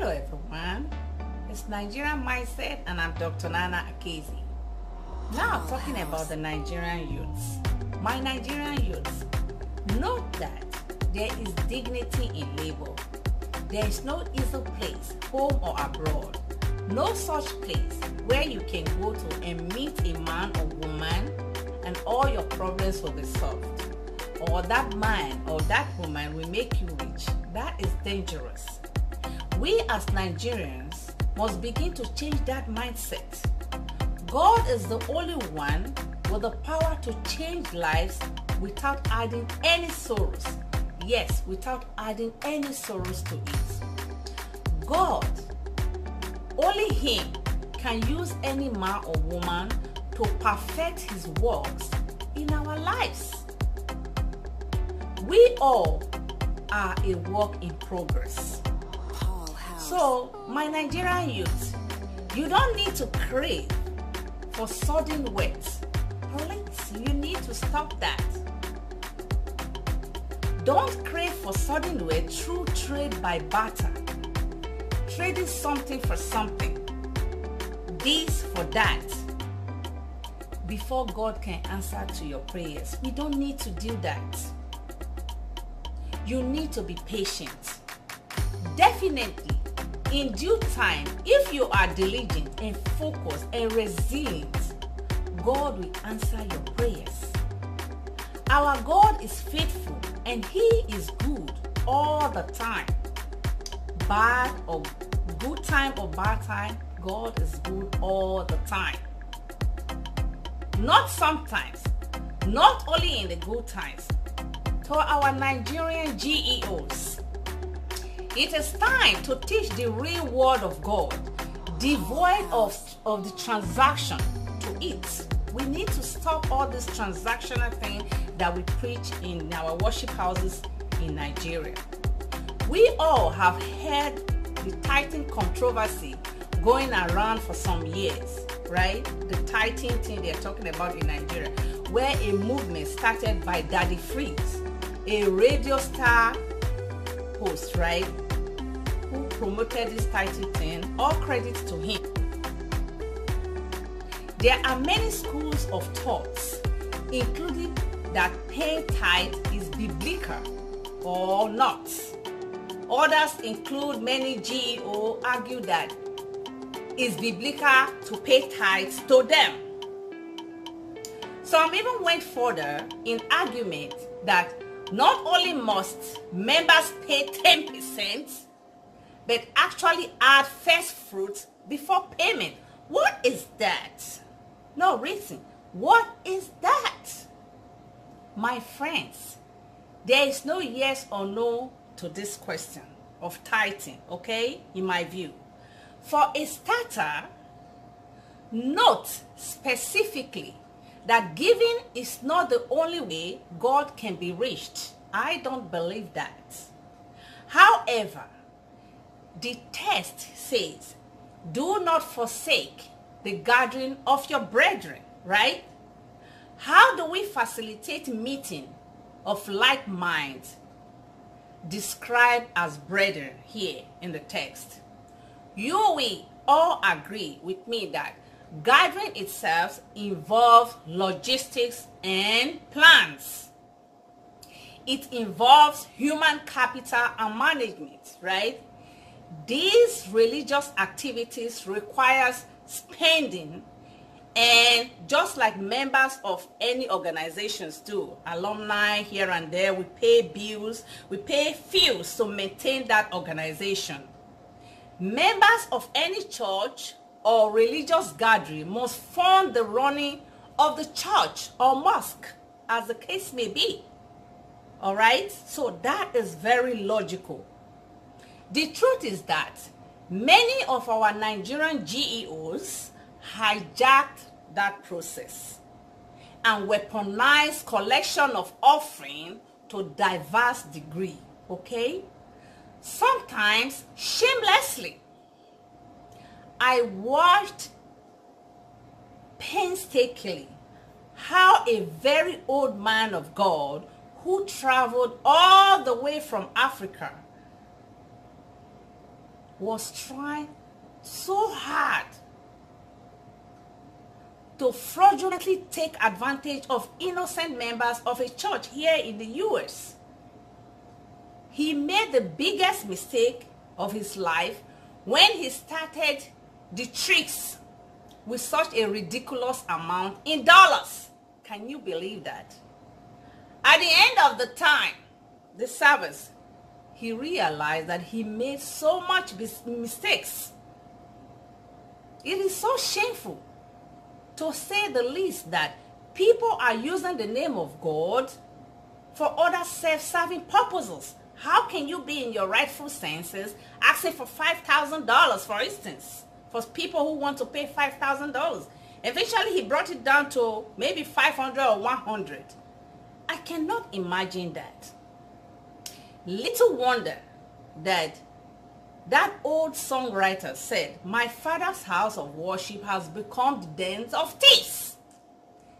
Hello everyone, it's Nigerian Mindset and I'm Dr. Nana Akezi. Now talking about the Nigerian youths. My Nigerian youths, note that there is dignity in labor. There is no easy place, home or abroad. No such place where you can go to and meet a man or woman and all your problems will be solved. Or that man or that woman will make you rich. That is dangerous. We as Nigerians must begin to change that mindset. God is the only one with the power to change lives without adding any sorrows. Yes, without adding any sorrows to it. God, only Him can use any man or woman to perfect His works in our lives. We all are a work in progress. So, my Nigerian youth, you don't need to crave for sudden wealth. Please, you need to stop that. Don't crave for sudden wealth through trade by barter. Trading something for something. This for that. Before God can answer to your prayers, we don't need to do that. You need to be patient. Definitely, in due time, if you are diligent and focused and resilient, God will answer your prayers. Our God is faithful and He is good all the time. Bad or good time or bad time, God is good all the time. Not sometimes, not only in the good times. To our Nigerian G.O.s, it is time to teach the real word of God, devoid of, of the transaction to it. We need to stop all this transactional thing that we preach in our worship houses in Nigeria. We all have heard the tithing controversy going around for some years, right? The tithing thing they're talking about in Nigeria, where a movement started by Daddy Freeze, a radio star host, right? Promoted this title thing. All credit to him. There are many schools of thoughts, including that paying tithe is biblical or not. Others include many G.O. argue that it's biblical to pay tithes to them. Some even went further in argument that not only must members pay 10%, but actually add first fruits before payment. What is that? No, reason. What is that? My friends, there is no yes or no to this question of tithing, okay, in my view. For a starter, note specifically that giving is not the only way God can be reached. I don't believe that. However, the text says, do not forsake the gathering of your brethren, right? How do we facilitate meeting of like minds described as brethren here in the text? You will all agree with me that gathering itself involves logistics and plans. It involves human capital and management, right? These religious activities requires spending and just like members of any organizations do alumni here and there we pay bills we pay fees to maintain that organization. Members of any church or religious gathering must fund the running of the church or mosque as the case may be. All right? So that is very logical the truth is that many of our nigerian G.O.s hijacked that process and weaponized collection of offering to diverse degree okay? Sometimes shamelessly i watched painstakingly how a very old man of god who traveled all the way from africa was trying so hard to fraudulently take advantage of innocent members of a church here in the US. He made the biggest mistake of his life when he started the tricks with such a ridiculous amount in dollars. Can you believe that? At the end of the time, the service, he realized that he made so much mistakes. It is so shameful to say the least that people are using the name of God for other self-serving purposes. How can you be in your rightful senses asking for $5,000 for instance for people who want to pay $5,000? Eventually he brought it down to maybe 500 or 100. I cannot imagine that. Little wonder that that old songwriter said, My father's house of worship has become the dens of thieves,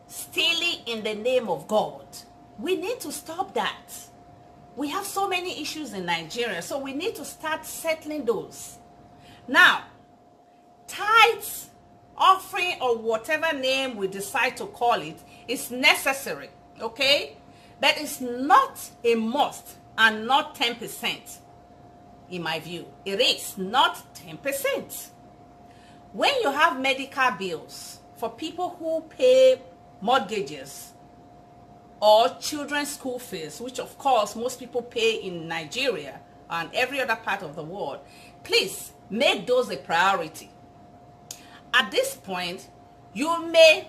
stealing in the name of God. We need to stop that. We have so many issues in Nigeria, so we need to start settling those. Now, tithes, offering, or whatever name we decide to call it is necessary, okay? But it's not a must and not 10% in my view. It is not 10%. When you have medical bills for people who pay mortgages or children's school fees, which of course most people pay in Nigeria and every other part of the world, please make those a priority. At this point, you may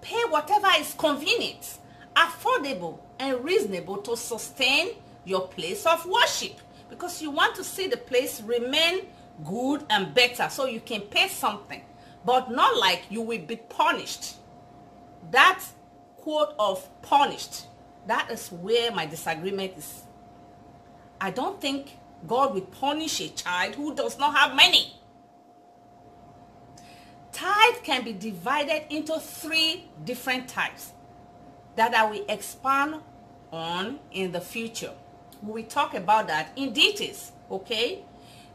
pay whatever is convenient, affordable, and reasonable to sustain your place of worship. Because you want to see the place remain good and better so you can pay something. But not like you will be punished. That quote of punished that is where my disagreement is. I don't think god will punish a child who does not have money tithe can be divided into three different types that i will expand on in the future we talk about that in details, okay?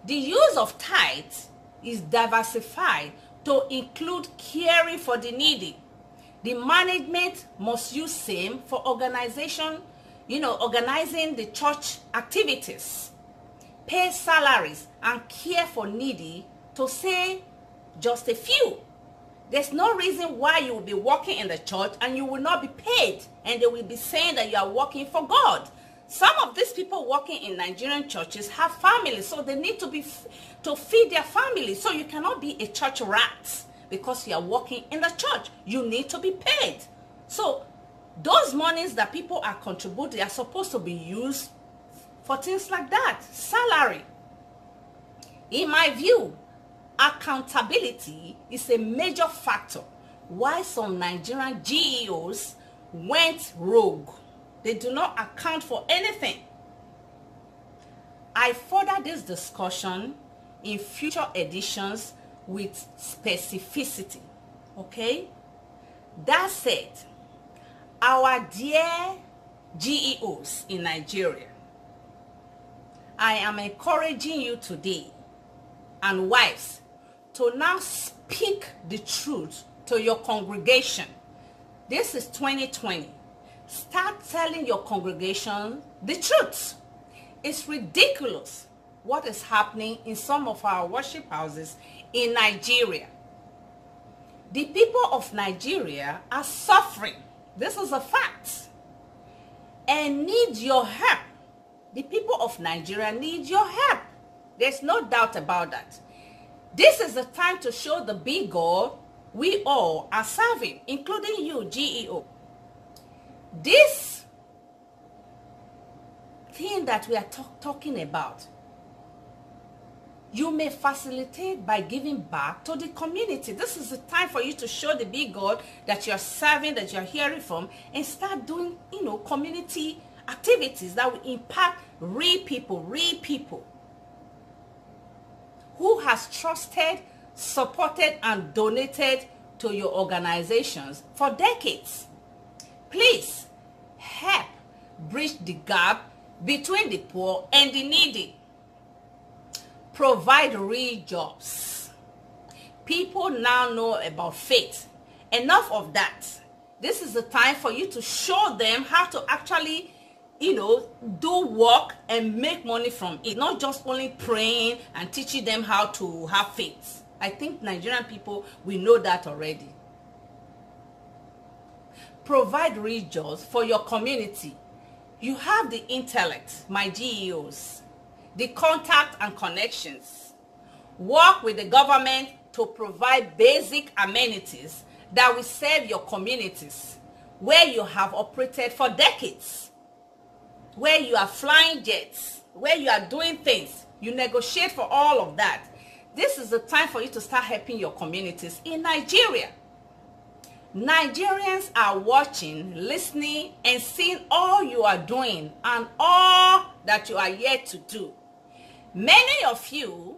The use of tithes is diversified to include caring for the needy. The management must use same for organization, you know, organizing the church activities, pay salaries and care for needy to say just a few. There's no reason why you will be working in the church and you will not be paid and they will be saying that you are working for God. Some of these people working in Nigerian churches have families, so they need to be to feed their families. So you cannot be a church rat because you are working in the church. You need to be paid. So those monies that people are contributing are supposed to be used for things like that. Salary. In my view, accountability is a major factor why some Nigerian G.O.s went rogue. They do not account for anything. I further this discussion in future editions with specificity. Okay? That said, our dear GEOs in Nigeria, I am encouraging you today and wives to now speak the truth to your congregation. This is 2020 start telling your congregation the truth. It's ridiculous what is happening in some of our worship houses in Nigeria. The people of Nigeria are suffering. This is a fact. And need your help. The people of Nigeria need your help. There's no doubt about that. This is the time to show the big God we all are serving, including you, GEO. This thing that we are talk talking about, you may facilitate by giving back to the community. This is the time for you to show the big God that you're serving, that you're hearing from, and start doing, you know, community activities that will impact real people, real people who has trusted, supported, and donated to your organizations for decades. Please help bridge the gap between the poor and the needy. provide real jobs. People now know about faith. Enough of that. This is the time for you to show them how to actually, you know, do work and make money from it. Not just only praying and teaching them how to have faith. I think Nigerian people, we know that already. Provide real for your community. You have the intellect, my G.O.s the contact and connections. Work with the government to provide basic amenities that will serve your communities where you have operated for decades, where you are flying jets, where you are doing things. You negotiate for all of that. This is the time for you to start helping your communities in Nigeria. Nigerians are watching, listening, and seeing all you are doing and all that you are yet to do. Many of you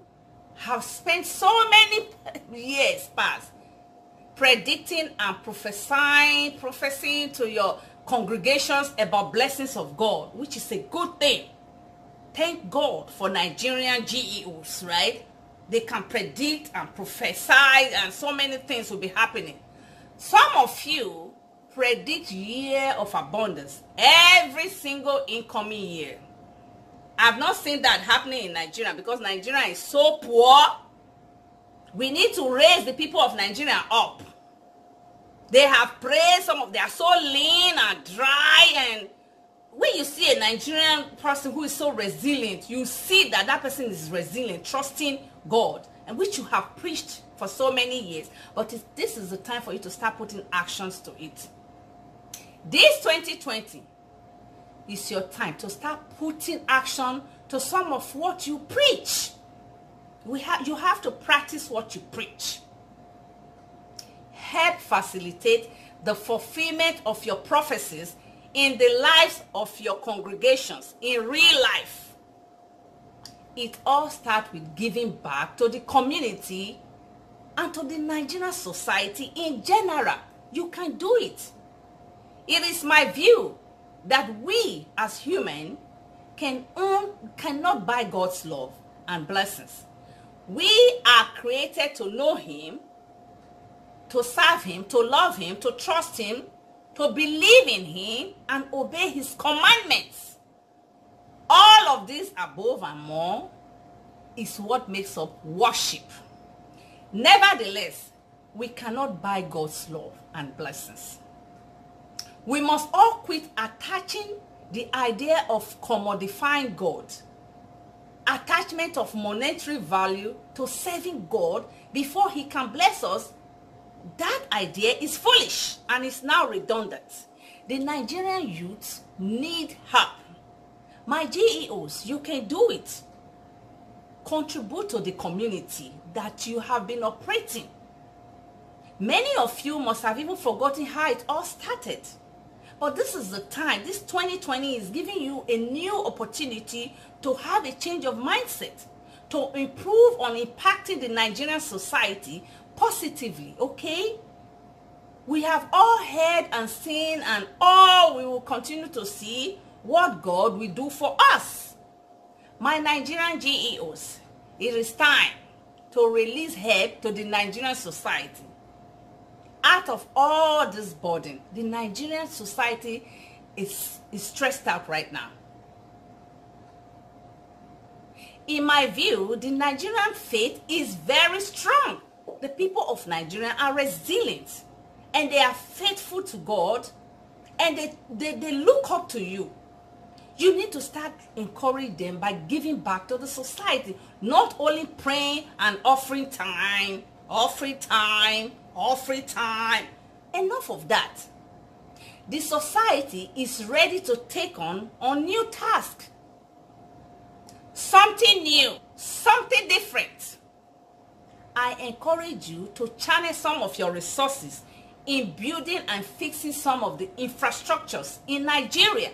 have spent so many years past predicting and prophesying, prophesying to your congregations about blessings of God, which is a good thing. Thank God for Nigerian GEOs, right? They can predict and prophesy and so many things will be happening. Some of you predict year of abundance every single incoming year. I've not seen that happening in Nigeria because Nigeria is so poor. We need to raise the people of Nigeria up. They have prayed, some of they are so lean and dry and when you see a Nigerian person who is so resilient, you see that that person is resilient, trusting God, and which you have preached for so many years. But this is the time for you to start putting actions to it. This 2020, is your time to start putting action to some of what you preach. We have you have to practice what you preach. Help facilitate the fulfillment of your prophecies in the lives of your congregations in real life. It all starts with giving back to the community and to the Nigerian society in general. You can do it. It is my view that we as human can own, cannot buy God's love and blessings. We are created to know him, to serve him, to love him, to trust him, to believe in him and obey his commandments. All of this above and more is what makes up worship. Nevertheless, we cannot buy God's love and blessings. We must all quit attaching the idea of commodifying God, attachment of monetary value to serving God before he can bless us. That idea is foolish and is now redundant. The Nigerian youth need help. My GEOs, you can do it. Contribute to the community that you have been operating. Many of you must have even forgotten how it all started. But this is the time, this 2020 is giving you a new opportunity to have a change of mindset, to improve on impacting the Nigerian society positively, okay? We have all heard and seen and all we will continue to see what God will do for us. My Nigerian G.O.s, it is time to release help to the Nigerian society out of all this burden, the Nigerian society is, is stressed out right now. In my view, the Nigerian faith is very strong. The people of Nigeria are resilient and they are faithful to God and they, they, they look up to you. You need to start encouraging them by giving back to the society, not only praying and offering time, offering time, free time. Enough of that. The society is ready to take on a new task. Something new, something different. I encourage you to channel some of your resources in building and fixing some of the infrastructures in Nigeria.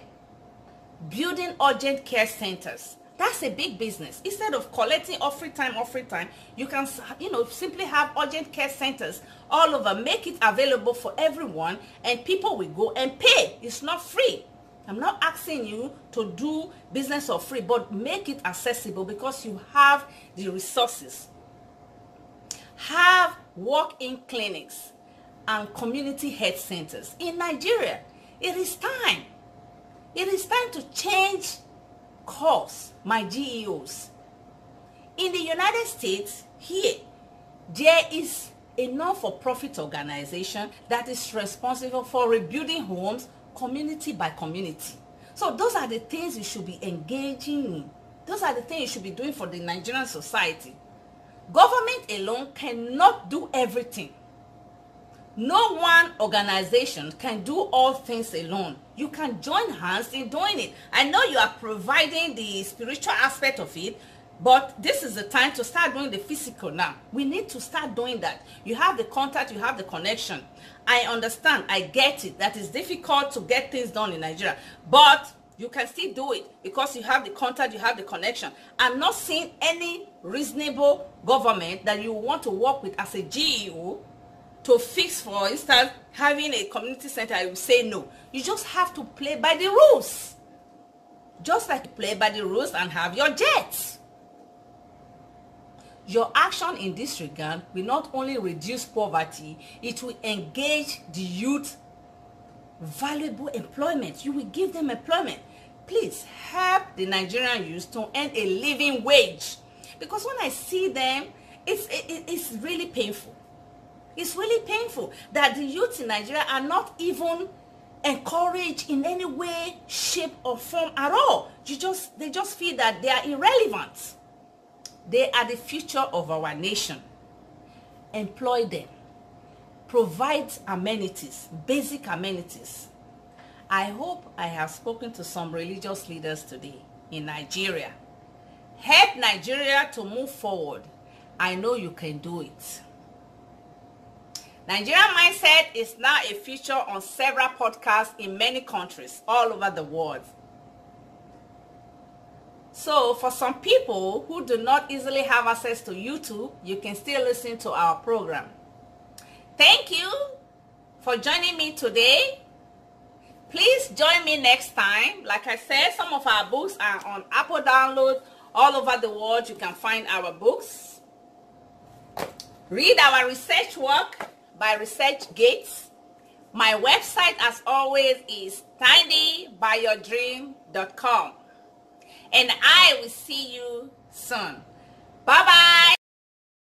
Building urgent care centers, that's a big business. Instead of collecting offering time, offering time, you can, you know, simply have urgent care centers all over. Make it available for everyone and people will go and pay. It's not free. I'm not asking you to do business for free, but make it accessible because you have the resources. Have walk-in clinics and community health centers in Nigeria. It is time. It is time to change course, my GEOs. In the United States, here, there is a non-for-profit organization that is responsible for rebuilding homes community by community. So those are the things you should be engaging in. Those are the things you should be doing for the Nigerian society. Government alone cannot do everything. No one organization can do all things alone. You can join hands in doing it. I know you are providing the spiritual aspect of it, but this is the time to start doing the physical now. We need to start doing that. You have the contact, you have the connection. I understand, I get it. That is difficult to get things done in Nigeria. But you can still do it because you have the contact, you have the connection. I'm not seeing any reasonable government that you want to work with as a GEO to fix, for instance, having a community center. Will say no. You just have to play by the rules. Just like play by the rules and have your jets. Your action in this regard will not only reduce poverty, it will engage the youth valuable employment. You will give them employment. Please help the Nigerian youth to earn a living wage. Because when I see them, it's, it, it's really painful. It's really painful that the youth in Nigeria are not even encouraged in any way, shape, or form at all. You just they just feel that they are irrelevant. They are the future of our nation. Employ them. Provide amenities, basic amenities. I hope I have spoken to some religious leaders today in Nigeria. Help Nigeria to move forward. I know you can do it. Nigerian Mindset is now a feature on several podcasts in many countries all over the world. So for some people who do not easily have access to YouTube, you can still listen to our program. Thank you for joining me today. Please join me next time. Like I said, some of our books are on Apple download all over the world. You can find our books. Read our research work by ResearchGate. My website, as always, is tinybyyourdream.com and I will see you soon. Bye bye.